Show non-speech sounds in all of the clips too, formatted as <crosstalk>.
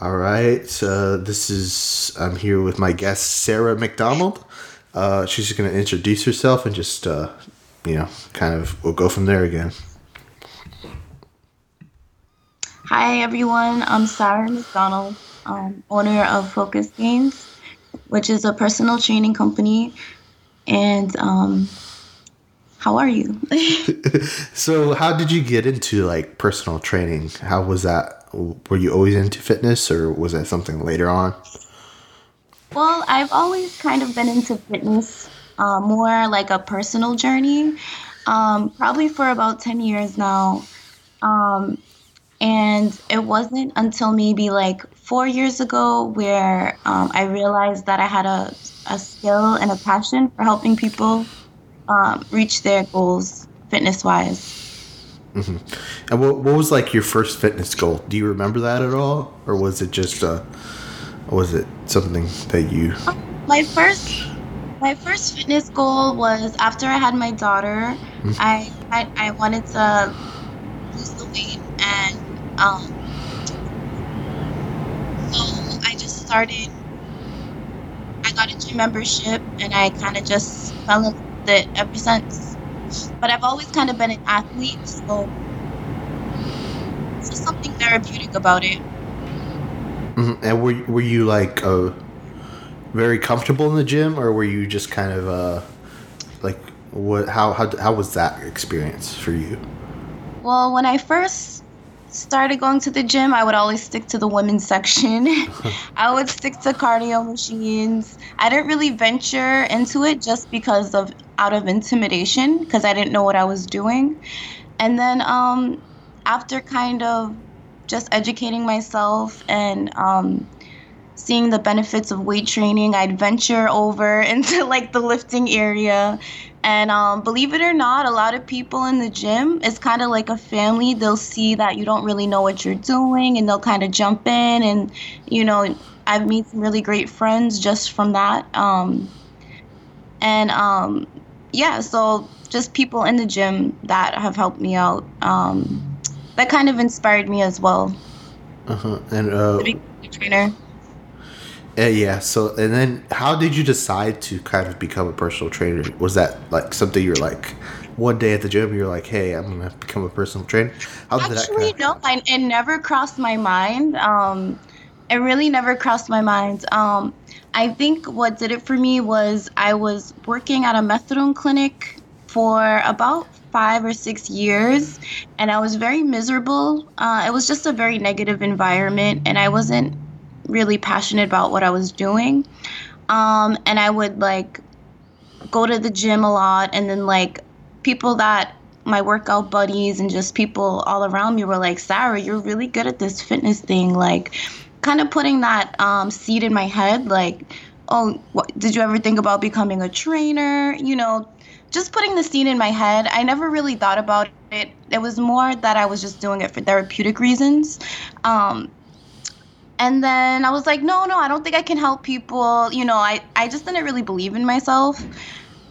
All right. So this is I'm here with my guest Sarah McDonald. Uh, she's just going to introduce herself and just uh, you know kind of we'll go from there again. Hi everyone. I'm Sarah McDonald, um, owner of Focus Gains, which is a personal training company. And um, how are you? <laughs> <laughs> so how did you get into like personal training? How was that? Were you always into fitness, or was that something later on? Well, I've always kind of been into fitness, uh, more like a personal journey. Um, probably for about ten years now. Um, and it wasn't until maybe like four years ago where um, I realized that I had a, a skill and a passion for helping people um, reach their goals fitness wise. Mm-hmm. And what, what was like your first fitness goal? Do you remember that at all, or was it just uh, was it something that you? My first my first fitness goal was after I had my daughter. Mm-hmm. I, I I wanted to lose the weight and um, so I just started. I got a gym membership and I kind of just fell in with it ever since. But I've always kind of been an athlete, so it's just something therapeutic about it. Mm-hmm. And were were you like uh, very comfortable in the gym, or were you just kind of uh, like what? How how how was that experience for you? Well, when I first started going to the gym, I would always stick to the women's section. <laughs> I would stick to cardio machines. I didn't really venture into it just because of out of intimidation because I didn't know what I was doing. And then um, after kind of just educating myself and um, seeing the benefits of weight training, I'd venture over <laughs> into like the lifting area and um, believe it or not, a lot of people in the gym, it's kind of like a family. They'll see that you don't really know what you're doing and they'll kind of jump in. And, you know, I've made some really great friends just from that. Um, and um, yeah, so just people in the gym that have helped me out. Um, that kind of inspired me as well. Uh huh. And uh, trainer. Uh, yeah. So, and then how did you decide to kind of become a personal trainer? Was that like something you're like one day at the gym, you're like, hey, I'm gonna become a personal trainer? How did Actually, that? Actually, no. I, it never crossed my mind. Um, it really never crossed my mind. Um, I think what did it for me was I was working at a methadone clinic for about five or six years, and I was very miserable. Uh, it was just a very negative environment, and I wasn't really passionate about what I was doing. Um, and I would like go to the gym a lot, and then like people that my workout buddies and just people all around me were like, Sarah, you're really good at this fitness thing. Like, kind of putting that um, seed in my head, like, oh, what, did you ever think about becoming a trainer? You know, just putting the seed in my head. I never really thought about it. It was more that I was just doing it for therapeutic reasons. Um, and then I was like, no, no, I don't think I can help people. You know, I, I just didn't really believe in myself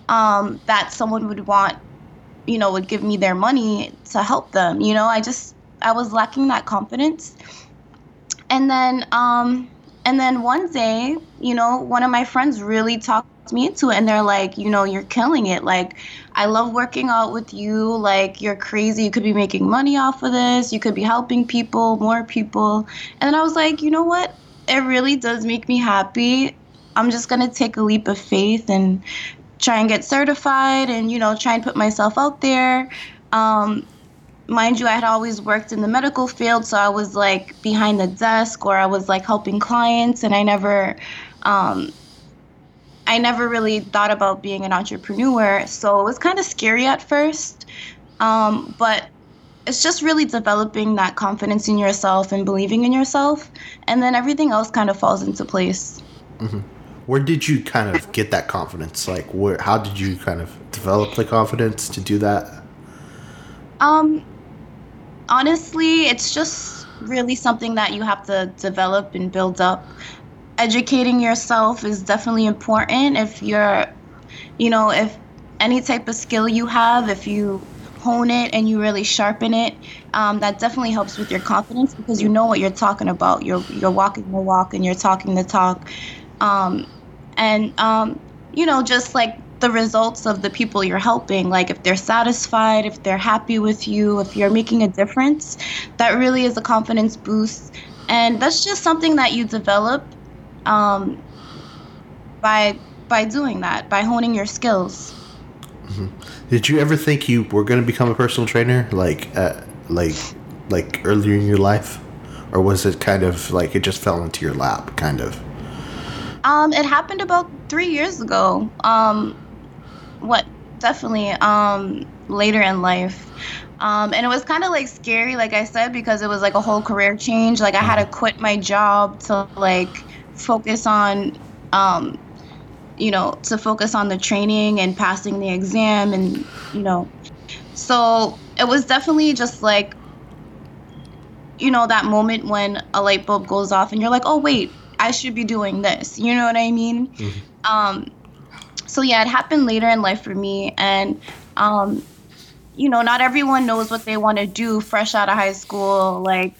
um, that someone would want, you know, would give me their money to help them. You know, I just, I was lacking that confidence. And then, um, and then one day, you know, one of my friends really talked me into it and they're like you know you're killing it. Like i love working out with you. Like you're crazy. You could be making money off of this. You could be helping people more people. And i was like you know what? It really does make me happy. I'm just going to take a leap of faith and try and get certified and you know try and put myself out there. Um, mind you, I had always worked in the medical field, so I was like behind the desk or I was like helping clients, and I never um, I never really thought about being an entrepreneur, so it was kind of scary at first. Um, but it's just really developing that confidence in yourself and believing in yourself, and then everything else kind of falls into place. Mm-hmm. Where did you kind of get that confidence? Like, where? How did you kind of develop the confidence to do that? Um, honestly, it's just really something that you have to develop and build up educating yourself is definitely important. If you're you know if any type of skill you have if you hone it and you really sharpen it, um, that definitely helps with your confidence because you know what you're talking about. You're you're walking the walk and you're talking the talk, um, and um, you know just like the results of the people you're helping like if they're satisfied if they're happy with you if you're making a difference that really is a confidence boost. And that's just something that you develop um, by by doing that by honing your skills mm-hmm. did you ever think you were going to become a personal trainer like uh, like like earlier in your life or was it kind of like it just fell into your lap kind of um, it happened about three years ago. Um, what definitely um later in life. Um, and it was kind of like scary, like I said, because it was like a whole career change. Like I had to quit my job to like focus on, um, you know, to focus on the training and passing the exam, and you know, so it was definitely just like, you know, that moment when a light bulb goes off, and you're like, oh wait, I should be doing this. You know what I mean? Mm-hmm. Um, so yeah, it happened later in life for me, and um, you know, not everyone knows what they want to do fresh out of high school. Like,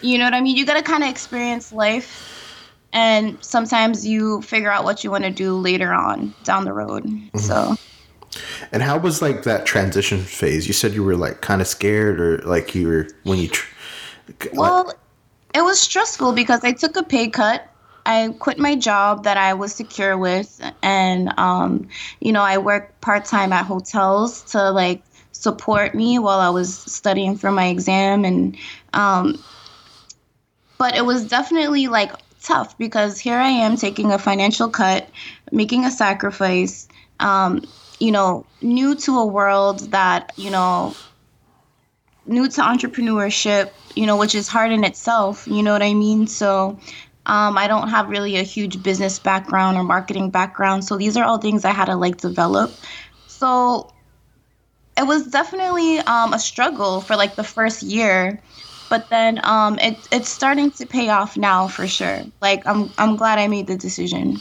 you know what I mean? You got to kind of experience life, and sometimes you figure out what you want to do later on down the road. Mm-hmm. So. And how was like that transition phase? You said you were like kind of scared, or like you were when you. Tr- well, it was stressful because I took a pay cut I quit my job that I was secure with, and um, you know, I worked part time at hotels to like support me while I was studying for my exam, and um, but it was definitely like tough because here I am taking a financial cut, making a sacrifice, um, you know, new to a world that you know new to entrepreneurship, you know, which is hard in itself, you know what I mean? So um, I don't have really a huge business background or marketing background. So these are all things I had to like develop. So it was definitely um, a struggle for like the first year. But then um, it, it's starting to pay off now for sure. Like I'm, I'm glad I made the decision.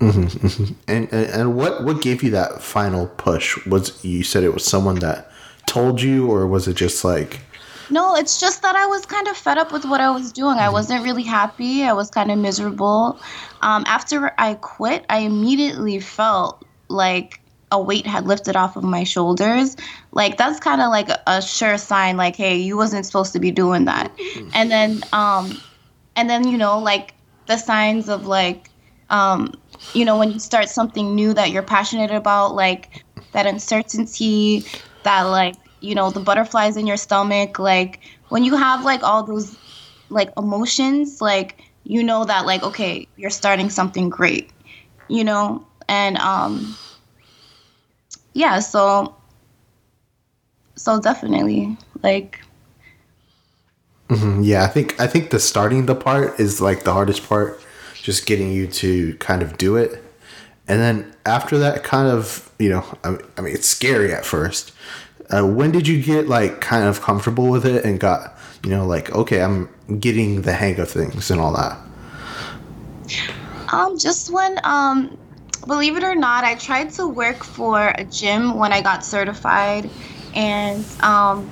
Mm-hmm, mm-hmm. And, and and what what gave you that final push? Was you said it was someone that told you, or was it just like no, it's just that I was kind of fed up with what I was doing. I mm-hmm. wasn't really happy. I was kind of miserable. Um, after I quit, I immediately felt like a weight had lifted off of my shoulders. Like that's kind of like a, a, sure sign, like, hey, you wasn't supposed to be doing that. Mm-hmm. And then, um, and then you know, like the signs of like, um, you know, when you start something new that you're passionate about, like that uncertainty, that like you know the butterflies in your stomach like when you have like all those like emotions like you know that like okay you're starting something great you know and um yeah so so definitely like mm-hmm, yeah i think i think the starting the part is like the hardest part just getting you to kind of do it. And then after that kind of you know i, I mean it's scary at first. Uh, when did you get like kind of comfortable with it and got you know like okay i'm getting the hang of things and all that? Um just when um believe it or not i tried to work for a gym when i got certified and um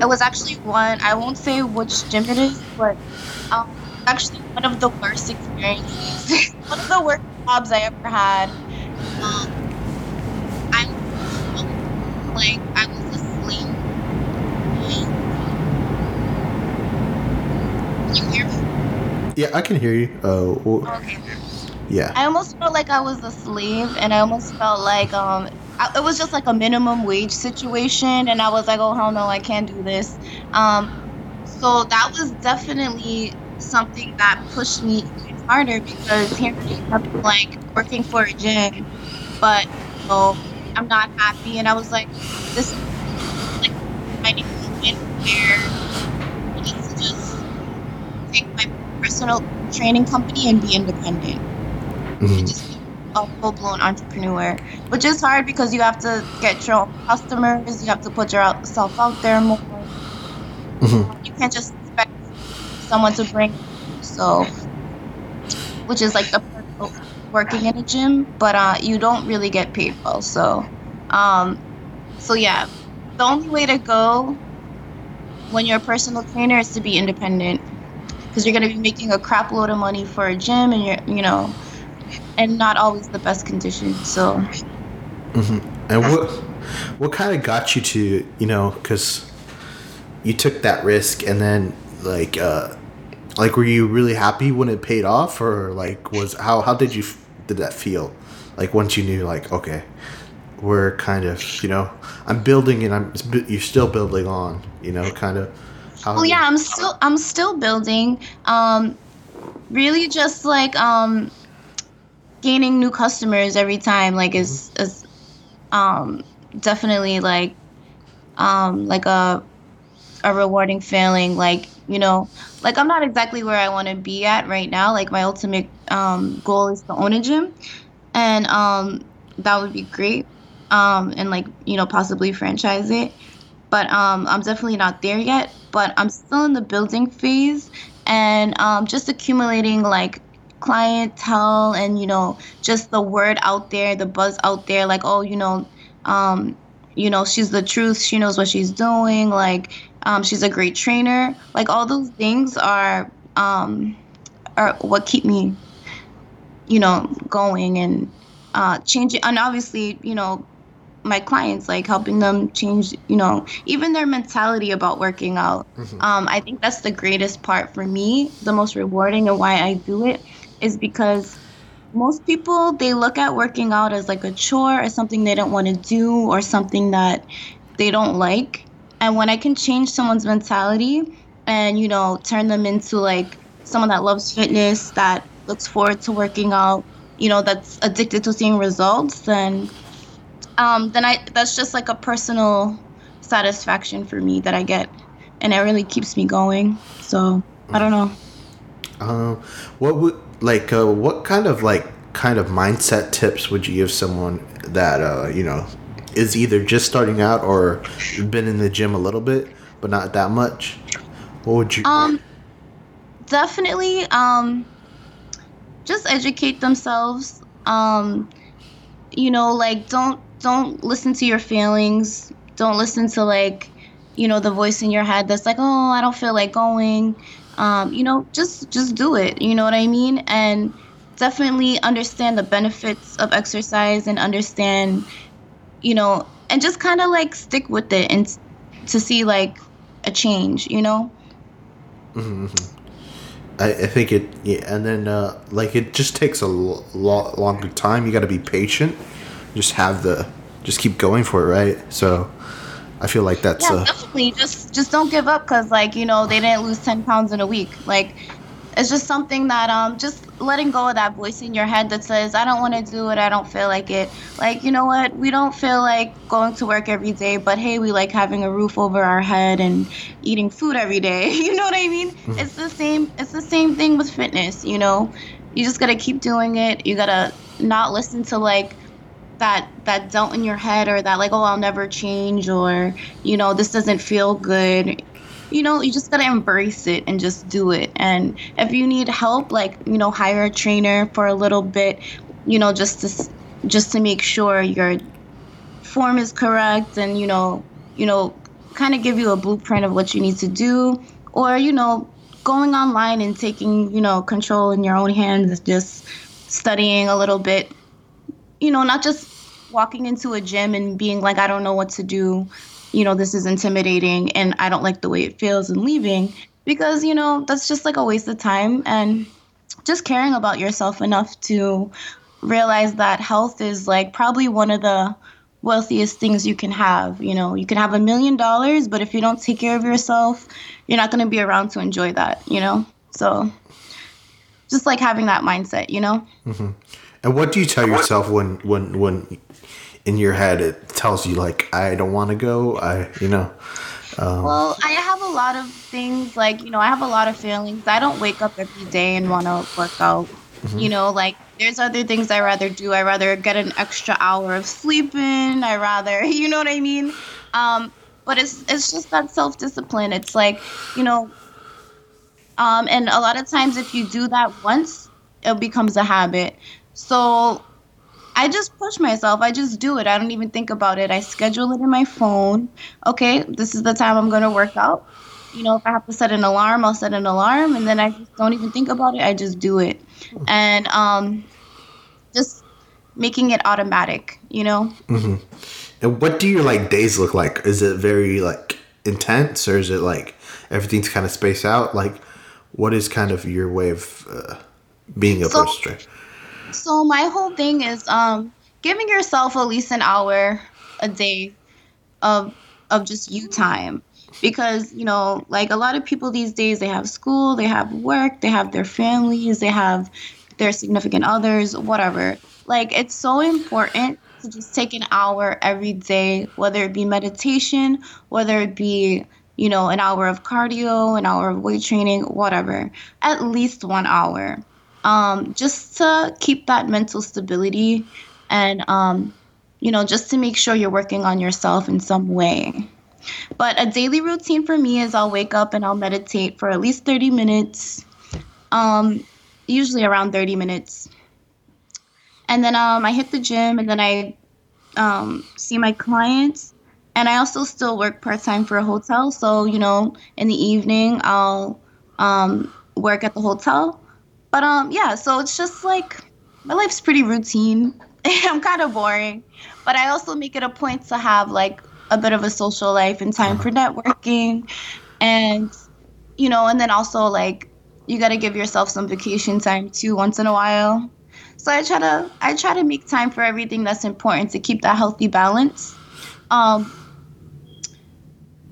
it was actually one i won't say which gym it is but um actually one of the worst experiences <laughs> one of the worst jobs i ever had um, like I was asleep. Can you hear me? Yeah, I can hear you. Uh, well, okay. Yeah. I almost felt like I was a slave, and I almost felt like um, I, it was just like a minimum wage situation, and I was like, oh hell no, I can't do this. Um, so that was definitely something that pushed me harder because here I am like working for a gym, but you know, I'm not happy. And I was like, this is like finding moment where I need to just take my personal training company and be independent. Just be a full blown entrepreneur, which is hard because you have to get your own customers, you have to put yourself out there more. Mm-hmm. You can't just expect someone to bring. So, which is like the working in a gym, but uh, you don't really get paid well. So, um, so yeah, the only way to go when you're a personal trainer is to be independent because you're going to be making a crap load of money for a gym and you're you know and not always the best conditions so. Mm-hmm. and what what kind of got you to you know because you took that risk and then like uh like were you really happy when it paid off? Or like was how how did you did that feel? Like once you knew like okay we're kind of you know i'm building and i'm you're still building on you know kind of how well yeah i'm still i'm still building. Um really just like um gaining new customers every time like is mm-hmm. is um definitely like um like a a rewarding feeling like you know like i'm not exactly where i want to be at right now like my ultimate um goal is to own a gym and um that would be great um and like you know possibly franchise it but um i'm definitely not there yet but i'm still in the building phase and um just accumulating like clientele and you know just the word out there the buzz out there like oh you know um you know she's the truth she knows what she's doing like um, she's a great trainer like all those things are um are what keep me you know going and uh changing and obviously you know my clients like helping them change you know even their mentality about working out mm-hmm. um, i think that's the greatest part for me the most rewarding and why i do it is because most people they look at working out as like a chore or something they don't want to do or something that they don't like and when i can change someone's mentality and you know turn them into like someone that loves fitness that looks forward to working out you know that's addicted to seeing results then um, then I that's just like a personal satisfaction for me that I get, and it really keeps me going. So I don't know. Uh, what would like uh, what kind of like kind of mindset tips would you give someone that uh, you know is either just starting out or been in the gym a little bit but not that much? What would you? Um, definitely. Um, just educate themselves. Um, you know, like don't don't listen to your feelings. Don't listen to like, you know, the voice in your head that's like, oh, I don't feel like going. Um, you know, just just do it. You know what I mean? And definitely understand the benefits of exercise and understand, you know, and just kind of like stick with it and to see like a change. You know. Mm-hmm. I, I think it, yeah, and then uh, like it just takes a lo- longer time. You got to be patient just have the just keep going for it, right? So I feel like that's yeah, uh, definitely just just don't give up because like you know they didn't lose ten pounds in a week. Like it's just something that um just letting go of that voice in your head that says I don't want to do it, I don't feel like it. Like you know what, we don't feel like going to work every day, but hey, we like having a roof over our head and eating food every day. <laughs> You know what I mean? Mm-hmm. It's the same. It's the same thing with fitness. You know, you just gotta keep doing it. You gotta not listen to like that that doubt in your head or that like oh I'll never change or you know this doesn't feel good. You know you just gotta embrace it and just do it. And if you need help like you know hire a trainer for a little bit you know just to just to make sure your form is correct and you know you know kind of give you a blueprint of what you need to do. Or you know going online and taking you know control in your own hands just studying a little bit you know, not just walking into a gym and being like, I don't know what to do, you know, this is intimidating and I don't like the way it feels and leaving because, you know, that's just like a waste of time and just caring about yourself enough to realize that health is like probably one of the wealthiest things you can have. You know, you can have a million dollars, but if you don't take care of yourself, you're not going to be around to enjoy that, you know? So just like having that mindset, you know? Mm-hmm. And what do you tell yourself when when when in your head it tells you like I don't want to go? I you know. Um, well, I have a lot of things like you know I have a lot of feelings. I don't wake up every day and want to work out. Mm-hmm. You know, like there's other things I rather do. I rather get an extra hour of sleeping. I rather, <laughs> you know what I mean? Um, but it's it's just that self discipline. It's like you know, um, and a lot of times if you do that once, it becomes a habit. So I just push myself. I just do it. I don't even think about it. I schedule it in my phone. Okay, this is the time I'm going to work out. You know, if I have to set an alarm, I'll set an alarm and then I just don't even think about it. I just do it. And um just making it automatic, you know? Mm-hmm. And what do your like days look like? Is it very like intense or is it like everything's kind of spaced out? Like what is kind of your way of uh, being a so, trainer? So my whole thing is um, giving yourself at least an hour a day of of just you time. Because you know like a lot of people these days they have school they have work they have their families they have their significant others whatever. Like it's so important to just take an hour every day whether it be meditation whether it be you know an hour of cardio an hour of weight training whatever. At least one hour um, just to keep that mental stability and um, you know just to make sure you're working on yourself in some way. But a daily routine for me is i'll wake up and i'll meditate for at least 30 minutes um, usually around 30 minutes. And then um, i hit the gym and then i um, see my clients. And i also still work part-time for a hotel. So you know in the evening i'll um, work at the hotel but um, yeah, so it's just like my life's pretty routine. <laughs> I'm kind of boring, but I also make it a point to have like a bit of a social life and time for networking, and you know, and then also like you got to give yourself some vacation time too once in a while. So I try to I try to make time for everything that's important to keep that healthy balance. Um,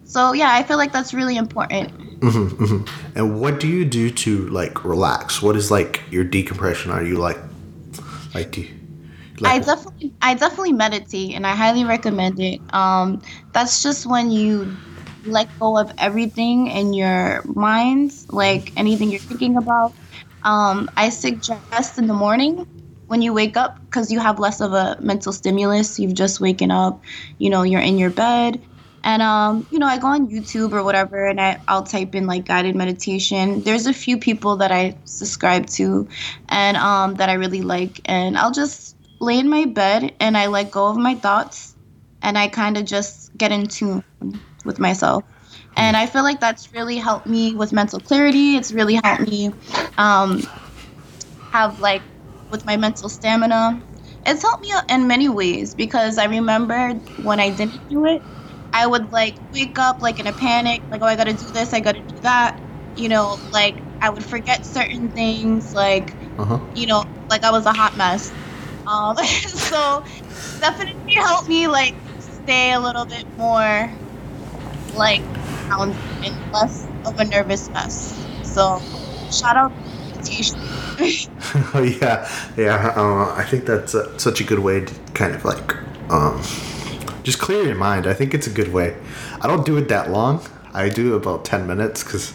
so yeah, I feel like that's really important. Mm-hmm, mm-hmm. And what do you do to like relax? What is like your decompression? Are you like like do you, like, I definitely I definitely meditate and I highly recommend it. Um, that's just when you let go of everything in your mind, like anything you're thinking about. Um, I suggest in the morning when you wake up because you have less of a mental stimulus. You've just waken up, you know, you're in your bed and um, you know, I go on YouTube or whatever, and I, I'll type in like guided meditation. There's a few people that I subscribe to, and um, that I really like, and I'll just lay in my bed and I let go of my thoughts, and I kind of just get in tune with myself. And I feel like that's really helped me with mental clarity. It's really helped me um, have like with my mental stamina. It's helped me in many ways because I remember when I didn't do it, I would like wake up like in a panic, like, oh, I gotta do this, I gotta do that. You know, like I would forget certain things, like, uh-huh. you know, like I was a hot mess. Um, <laughs> so definitely helped me like stay a little bit more like grounded and less of a nervous mess. So shout out meditation. oh <laughs> <laughs> yeah, yeah. Uh, I think that's uh, such a good way to kind of like um, just clear your mind. I think it's a good way. I don't do it that long. I do about ten minutes because,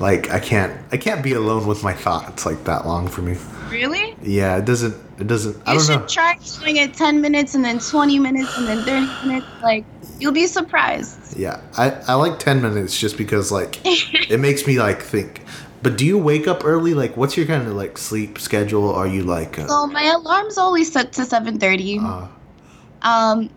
like, I can't I can't be alone with my thoughts like that long for me. Really? Yeah, it doesn't. It doesn't. You I don't should know. try doing it ten minutes and then twenty minutes and then thirty minutes. Like, you'll be surprised. Yeah, I I like ten minutes just because like <laughs> it makes me like think. But do you wake up early? Like, what's your kind of like sleep schedule? Are you like? Uh, so my alarm's always set to seven thirty. Uh, um,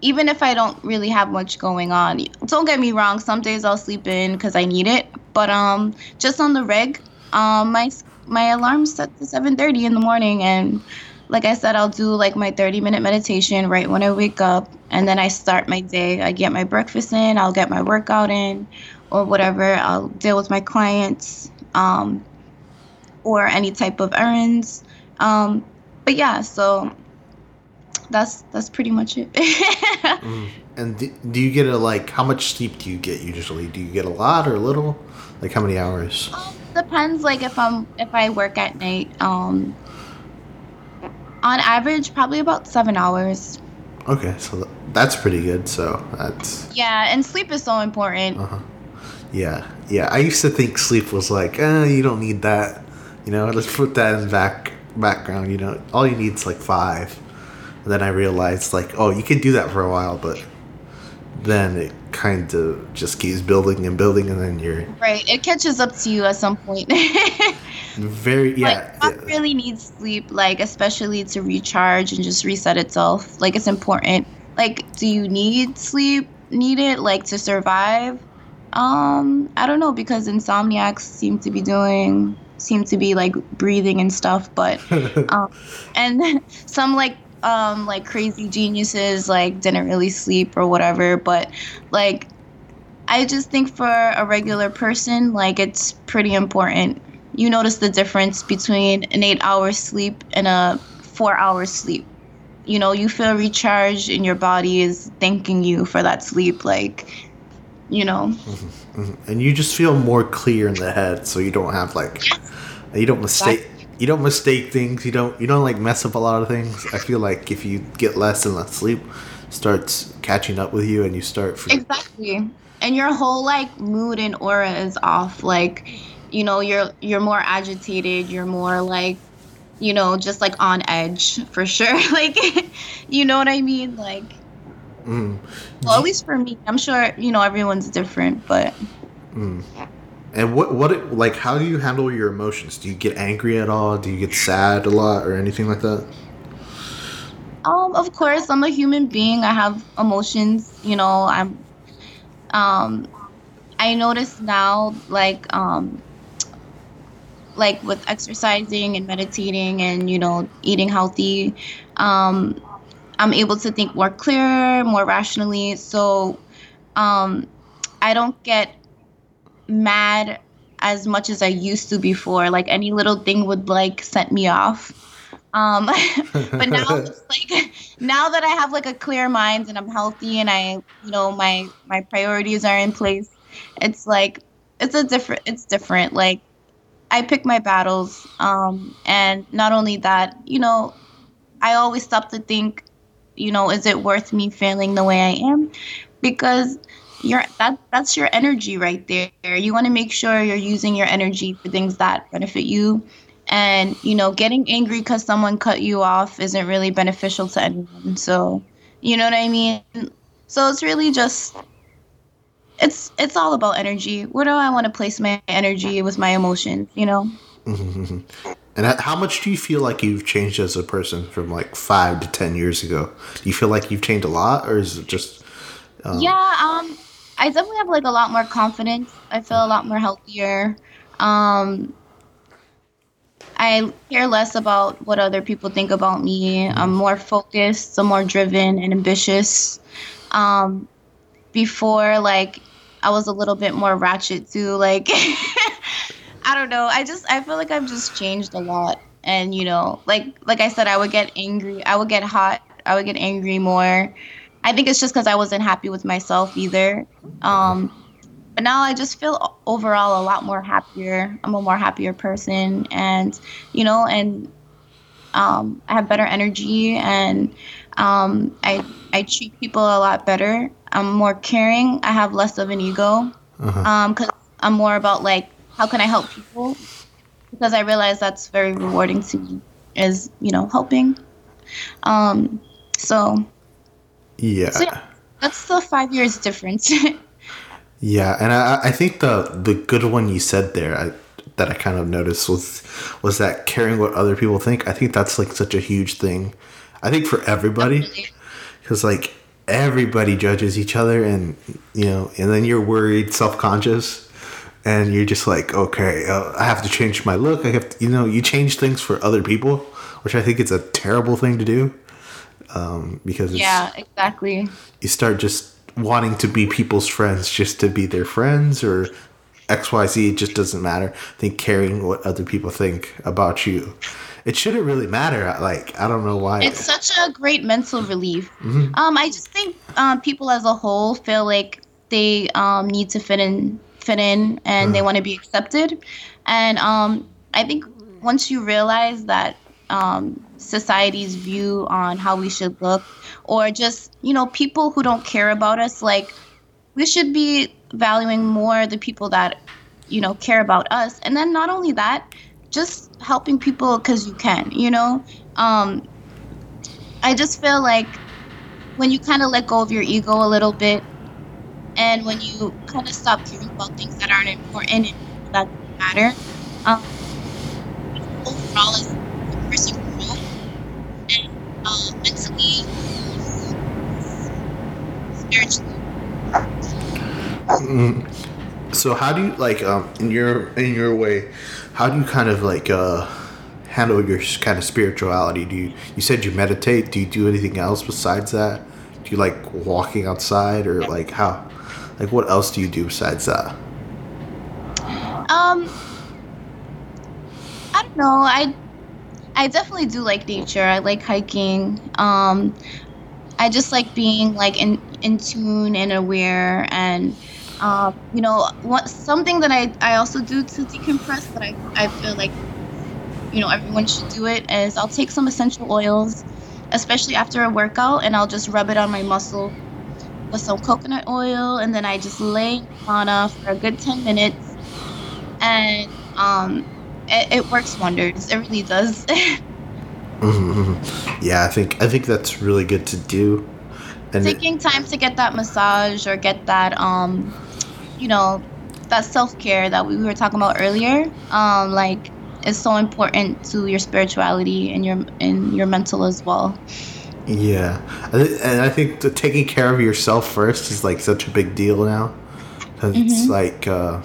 even if I don't really have much going on. Don't get me wrong, some days I'll sleep in because I need it, but um, just on the reg, um, my my alarm's set to 7:30 in the morning, and like I said, I'll do like my 30 minute meditation right when I wake up, and then I start my day. I get my breakfast in, I'll get my workout in, or whatever. I'll deal with my clients, um, or any type of errands. Um, but yeah, so that's that's pretty much it. <laughs> mm. And do, do you get a like? How much sleep do you get usually? Do you get a lot or a little? Like how many hours? Um, depends. Like if I'm if I work at night, um, on average probably about seven hours. Okay, so that's pretty good. So that's yeah, and sleep is so important. Uh-huh. Yeah, yeah. I used to think sleep was like, eh, you don't need that. You know, let's put that in back background. You know, all you need is like five. And then I realized, like, oh, you can do that for a while, but then it kind of just keeps building and building, and then you're right. It catches up to you at some point. <laughs> Very yeah. Like, yeah. really needs sleep, like especially to recharge and just reset itself. Like it's important. Like, do you need sleep? Need it like to survive? Um, I don't know because insomniacs seem to be doing seem to be like breathing and stuff, but <laughs> um, and <laughs> some like um like crazy geniuses like didn't really sleep or whatever, but like I just think for a regular person, like it's pretty important. You notice the difference between an eight hour sleep and a four hour sleep. You know, you feel recharged and your body is thanking you for that sleep. Like, you know. Mm-hmm, mm-hmm. And you just feel more clear in the head, so you don't have like, you don't mistake. You don't mistake things. You don't. You don't like mess up a lot of things. I feel like if you get less and less sleep, starts catching up with you, and you start. Exactly and your whole like mood and aura is off like you know you're you're more agitated you're more like you know just like on edge for sure <laughs> like you know what i mean like mm. well at least for me i'm sure you know everyone's different but mm. And what what like how do you handle your emotions? Do you get angry at all? Do you get sad a lot or anything like that? Um of course i'm a human being. I have emotions you know i'm um, I notice now, like, um, like with exercising and meditating and you know eating healthy, um, I'm able to think more clear, more rationally. So um, I don't get mad as much as I used to before. Like any little thing would like set me off. Um, <laughs> but now it's like <laughs> now that I have like a clear mind and I'm healthy and I, you know, my my priorities are in place, it's like it's a different it's different. Like I pick my battles. Um, and not only that, you know, I always stop to think, you know, is it worth me failing the way I am? Because you're that that's your energy right there. You want to make sure you're using your energy for things that benefit you. And you know getting angry because someone cut you off isn't really beneficial to anyone so you know what i mean? So it's really just it's it's all about energy. Where do i want to place my energy with my emotions you know? <laughs> And how much do you feel like you've changed as a person from like five to ten years ago? Do you feel like you've changed a lot or is it just um... yeah um i definitely have like a lot more confidence i feel a lot more healthier um I care less about what other people think about me. I'm more focused, I'm more driven and ambitious. Um, before, like, I was a little bit more ratchet too. Like, <laughs> I don't know. I just I feel like I've just changed a lot. And you know, like like I said, I would get angry. I would get hot. I would get angry more. I think it's just because I wasn't happy with myself either. Um, but now I just feel overall a lot more happier. I'm a more happier person, and you know, and um, I have better energy, and um, I I treat people a lot better. I'm more caring. I have less of an ego, because uh-huh. um, I'm more about like how can I help people, because I realize that's very rewarding to me, is you know helping. Um, so yeah. So yeah, that's the five years difference. <laughs> Yeah, and I, I think the the good one you said there I, that I kind of noticed was was that caring what other people think. I think that's like such a huge thing. I think for everybody, because like everybody judges each other, and you know, and then you're worried, self conscious, and you're just like, okay, uh, I have to change my look. I have to, you know, you change things for other people, which I think is a terrible thing to do. Um, because yeah, exactly. You start just wanting to be people's friends just to be their friends or XYZ, it just doesn't matter. I think caring what other people think about you. It shouldn't really matter. Like, I don't know why. It's such a great mental relief. Mm-hmm. Um, I just think um, people as a whole feel like they um, need to fit in, fit in, and they want to be accepted. And um, I think once you realize that um, society's view on how we should look or just you know people who don't care about us. Like we should be valuing more the people that you know care about us. And then not only that just helping people because you can you know? Um i just feel like when you kind of let go of your ego a little bit and when you kind of stop caring about things that aren't important and that matter um, all as a person mentally, spiritually. Mm. So how do you like um in your in your way, how do you kind of like uh handle your kind of spirituality? Do you you said you meditate? Do you do anything else besides that? Do you like walking outside or like how like what else do you do besides that? Um, I don't know. I I definitely do like nature. I like hiking. Um, I just like being like in in tune and aware and um, you know what something that I, I also do to decompress that I, I feel like you know everyone should do it is I'll take some essential oils especially after a workout and I'll just rub it on my muscle with some coconut oil and then I just lay on for a good 10 minutes and um, it, it works wonders. It really does. <laughs> mm-hmm. Yeah, I think I think that's really good to do. And taking it, time to get that massage or get that um, you know, that self care that we were talking about earlier, um, like is so important to your spirituality and your and your mental as well. Yeah, and I think the taking care of yourself first is like such a big deal now. Cause mm-hmm. it's like. Uh,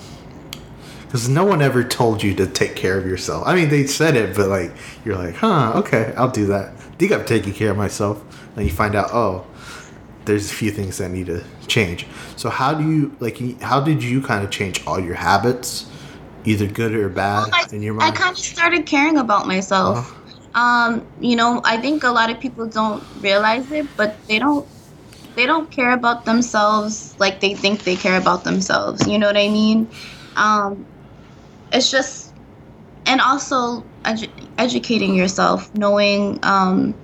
because no one ever told you to take care of yourself. I mean, they said it, but like you're like, huh, okay, I'll do that. I think I'm taking care of myself. And you find out, oh, there's a few things that need to change. So how do you like? How did you kind of change all your habits, either good or bad, well, I, in your mind? I kind of started caring about myself. Uh-huh. Um, you know, I think a lot of people don't realize it, but they don't they don't care about themselves like they think they care about themselves. You know what I mean? Um, it's just and also edu- educating yourself knowing um,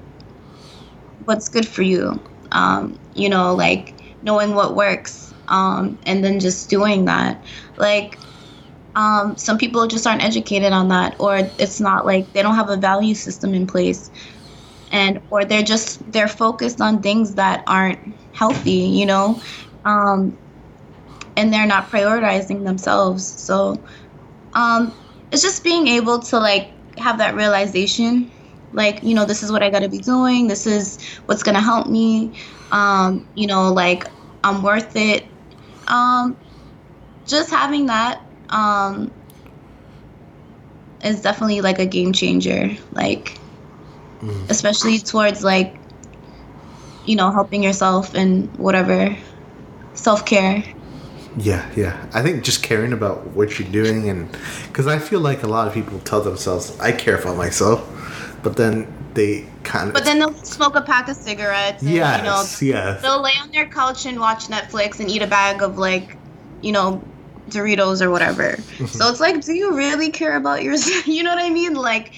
what's good for you um, you know like knowing what works um, and then just doing that. Like um, some people just aren't educated on that or it's not like they don't have a value system in place and or they're just they're focused on things that aren't healthy you know? Um, and they're not prioritizing themselves. So um, it's just being able to like have that realization like you know this is what i got to be doing this is what's going to help me um, you know like i'm worth it um, just having that um, is definitely like a game changer like mm. especially towards like you know helping yourself and whatever self-care yeah, yeah. I think just caring about what you're doing, and because I feel like a lot of people tell themselves, "I care about myself," but then they kind of. But then they'll smoke a pack of cigarettes. And, yes, you know, yes. They'll lay on their couch and watch Netflix and eat a bag of like, you know, Doritos or whatever. Mm-hmm. so it's like, do you really care about yourself? <laughs> you know what I mean? Like,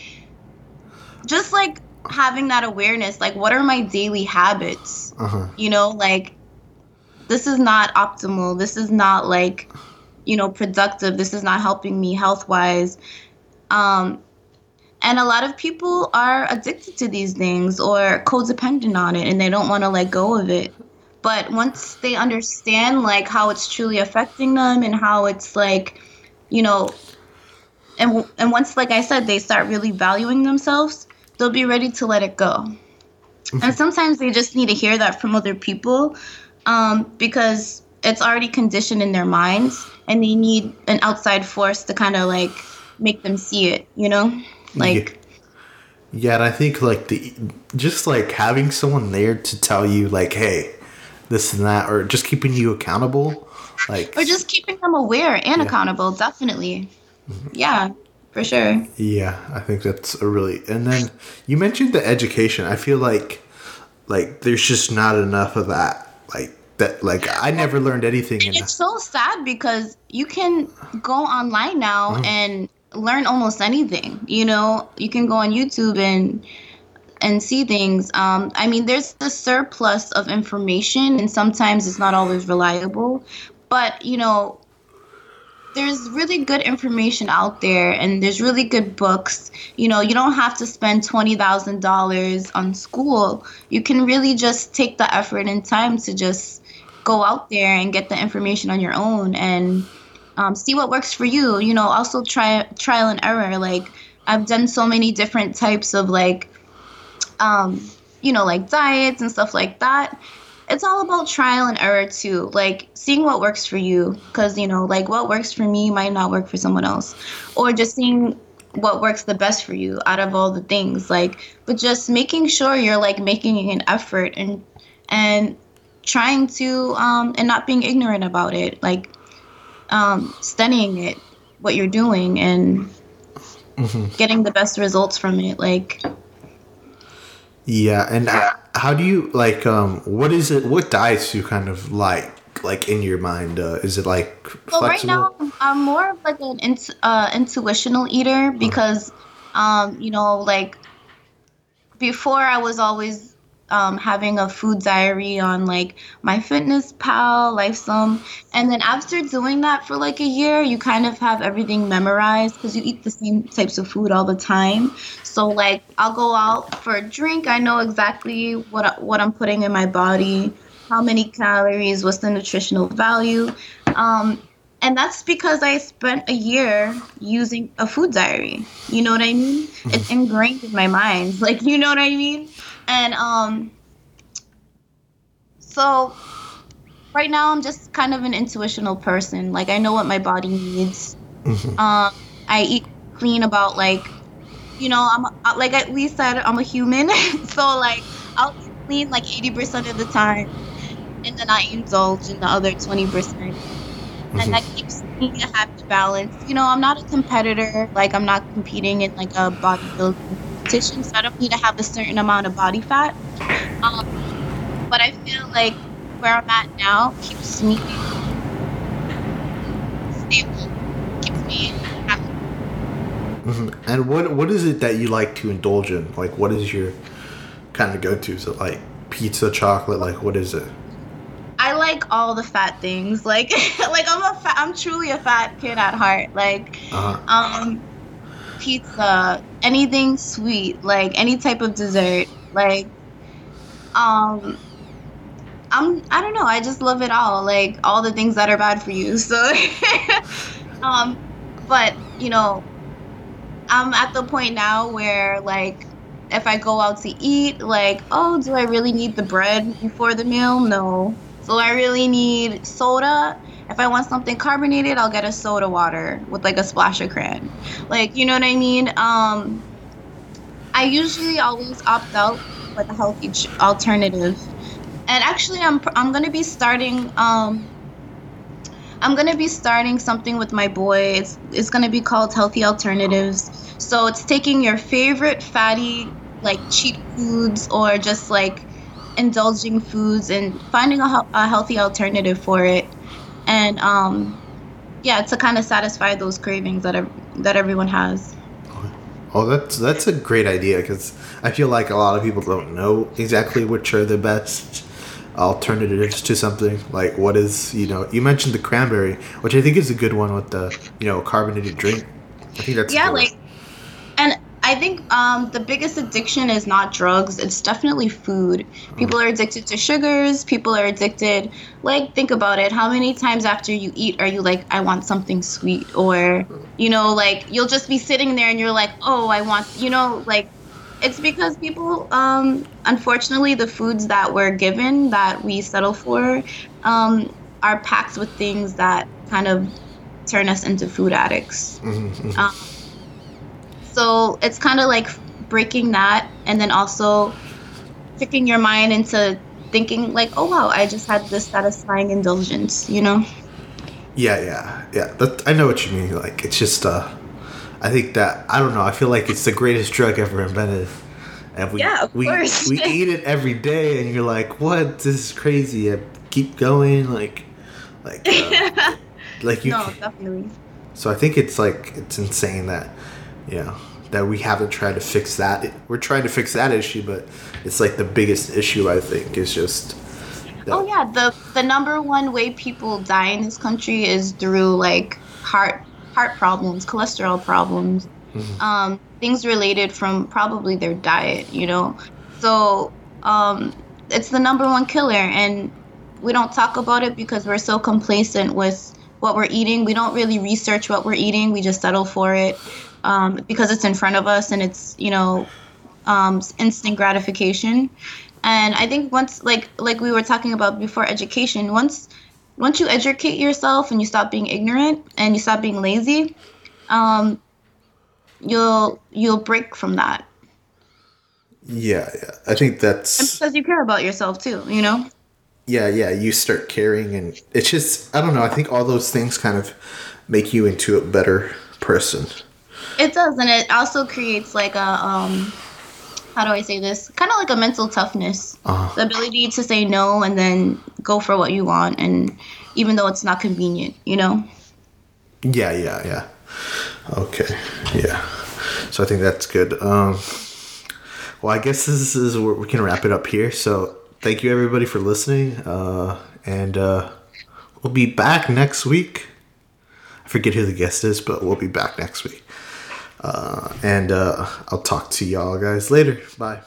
just like having that awareness. Like, what are my daily habits? Uh-huh. You know, like this is not optimal. This is not like, you know, productive. This is not helping me health wise. Um, and a lot of people are addicted to these things or codependent on it and they don't want to let go of it. But once they understand like how it's truly affecting them and how it's like, you know, and and once like I said they start really valuing themselves, they'll be ready to let it go. and sometimes they just need to hear that from other people um, because it's already conditioned in their minds and they need an outside force to kind of like make them see it, you know? Like. Yeah. yeah, and I think like the just like having someone there to tell you like, hey, this and that, or just keeping you accountable, like, or just keeping them aware and yeah. accountable, definitely. Mm-hmm. Yeah, for sure. Yeah, I think that's a really. And then you mentioned the education. I feel like, like there's just not enough of that like that like I never learned anything. And it's so sad because you can go online now mm-hmm. and learn almost anything. You know, you can go on YouTube and and see things. Um, I mean, there's the surplus of information, and sometimes it's not always reliable. But you know, there's really good information out there and there's really good books. You know, you don't have to spend $20,000 on school. You can really just take the effort and time to just go out there and get the information on your own and um, see what works for you. You know, also try trial and error. Like I've done so many different types of like, um, you know, like diets and stuff like that. It's all about trial and error too, like seeing what works for you. Because you know, like what works for me might not work for someone else, or just seeing what works the best for you out of all the things. Like, but just making sure you're like making an effort and and trying to um and not being ignorant about it, like um studying it, what you're doing, and mm-hmm. getting the best results from it. Like, yeah, and how do you like? Um, what is it? What diets you kind of like? Like in your mind, uh, is it like well, right now I'm more of like an int- uh, intuitional eater because, um, you know, like before I was always um, having a food diary on like MyFitnessPal, Lifesum, and then after doing that for like a year, you kind of have everything memorized because you eat the same types of food all the time. So like I'll go out for a drink, I know exactly what what I'm putting in my body, how many calories, what's the nutritional value. Um, and that's because I spent a year using a food diary. You know what I mean? It's <laughs> ingrained in my mind. Like, you know what I mean? And um, so right now I'm just kind of an intuitional person. Like I know what my body needs. Mm-hmm. Um, I eat clean about like, you know, I'm uh, like we said, I'm a human. <laughs> so like I'll eat clean like 80% of the time, and then I indulge in the other 20%. Mm-hmm. And that keeps me a happy balance. You know, I'm not a competitor. Like I'm not competing in like a bodybuilding competition, so I don't need to have a certain amount of body fat. Um, but I feel like where I'm at now keeps me stable, keeps me happy. Mm-hmm. And what what is it that you like to indulge in? Like, what is your kind of go to? So, like pizza, chocolate. Like, what is it? I like all the fat things. Like, <laughs> like I'm a fat, I'm truly a fat kid at heart. Like, uh-huh. um, pizza, anything sweet, like any type of dessert, like um I'm I don't know, I just love it all, like all the things that are bad for you. <laughs> So um but, you know, I'm at the point now where like if I go out to eat, like, oh, do I really need the bread before the meal? No. So I really need soda if I want something carbonated, I'll get a soda water with like a splash of cran. Like, you know what I mean? Um, I usually always opt out like a healthy alternative. And actually, I'm I'm gonna be starting. Um, I'm gonna be starting something with my boy. It's it's gonna be called Healthy Alternatives. So it's taking your favorite fatty like cheat foods or just like indulging foods and finding a, a healthy alternative for it and um, yeah, to kind of satisfy those cravings that are, that everyone has. Oh, that's that's a great idea because I feel like a lot of people don't know exactly which are the best alternatives to something. Like what is you know you mentioned the cranberry, which I think is a good one with the you know carbonated drink. I think that's yeah, like I think um, the biggest addiction is not drugs. It's definitely food. People are addicted to sugars. People are addicted. Like, think about it. How many times after you eat are you like, I want something sweet? Or, you know, like, you'll just be sitting there and you're like, oh, I want, you know, like, it's because people, um, unfortunately, the foods that we're given that we settle for um, are packed with things that kind of turn us into food addicts. Mm-hmm. Um, so it's kind of like breaking that and then also tricking your mind into thinking like, oh wow, I just had this satisfying indulgence, you know? Yeah, yeah, yeah. That, I know what you mean. Like it's just, uh, I think that I don't know. I feel like it's the greatest drug ever invented. And we, yeah, of we, course. we eat it every day, and you're like, "What? This is crazy." I keep going, like, like, uh, <laughs> like you. No, definitely. So I think it's like it's insane that yeah that we haven't tried to fix that. We're trying to fix that issue but it's like the biggest issue i think is just oh yeah. The the number one way people die in this country is through like heart heart problems cholesterol problems mm-hmm. um, things related from probably their diet you know? So um, it's the number one killer and we don't talk about it because we're so complacent with what we're eating. We don't really research what we're eating. We just settle for it um, because it's in front of us and it's you know um, instant gratification. And I think once like like we were talking about before education, once once you educate yourself and you stop being ignorant and you stop being lazy, um, you'll you'll break from that. Yeah, yeah. I think that's and because you care about yourself too, you know. Yeah, yeah. You start caring, and it's just I don't know. I think all those things kind of make you into a better person. It does, and it also creates like a um, how do I say this? Kind of like a mental toughness, uh-huh. the ability to say no and then go for what you want, and even though it's not convenient, you know. Yeah, yeah, yeah. Okay, yeah. So I think that's good. Um, well, I guess this is where we can wrap it up here. So thank you everybody for listening, uh, and uh, we'll be back next week. I forget who the guest is, but we'll be back next week. Uh, and uh, I'll talk to y'all guys later. Bye.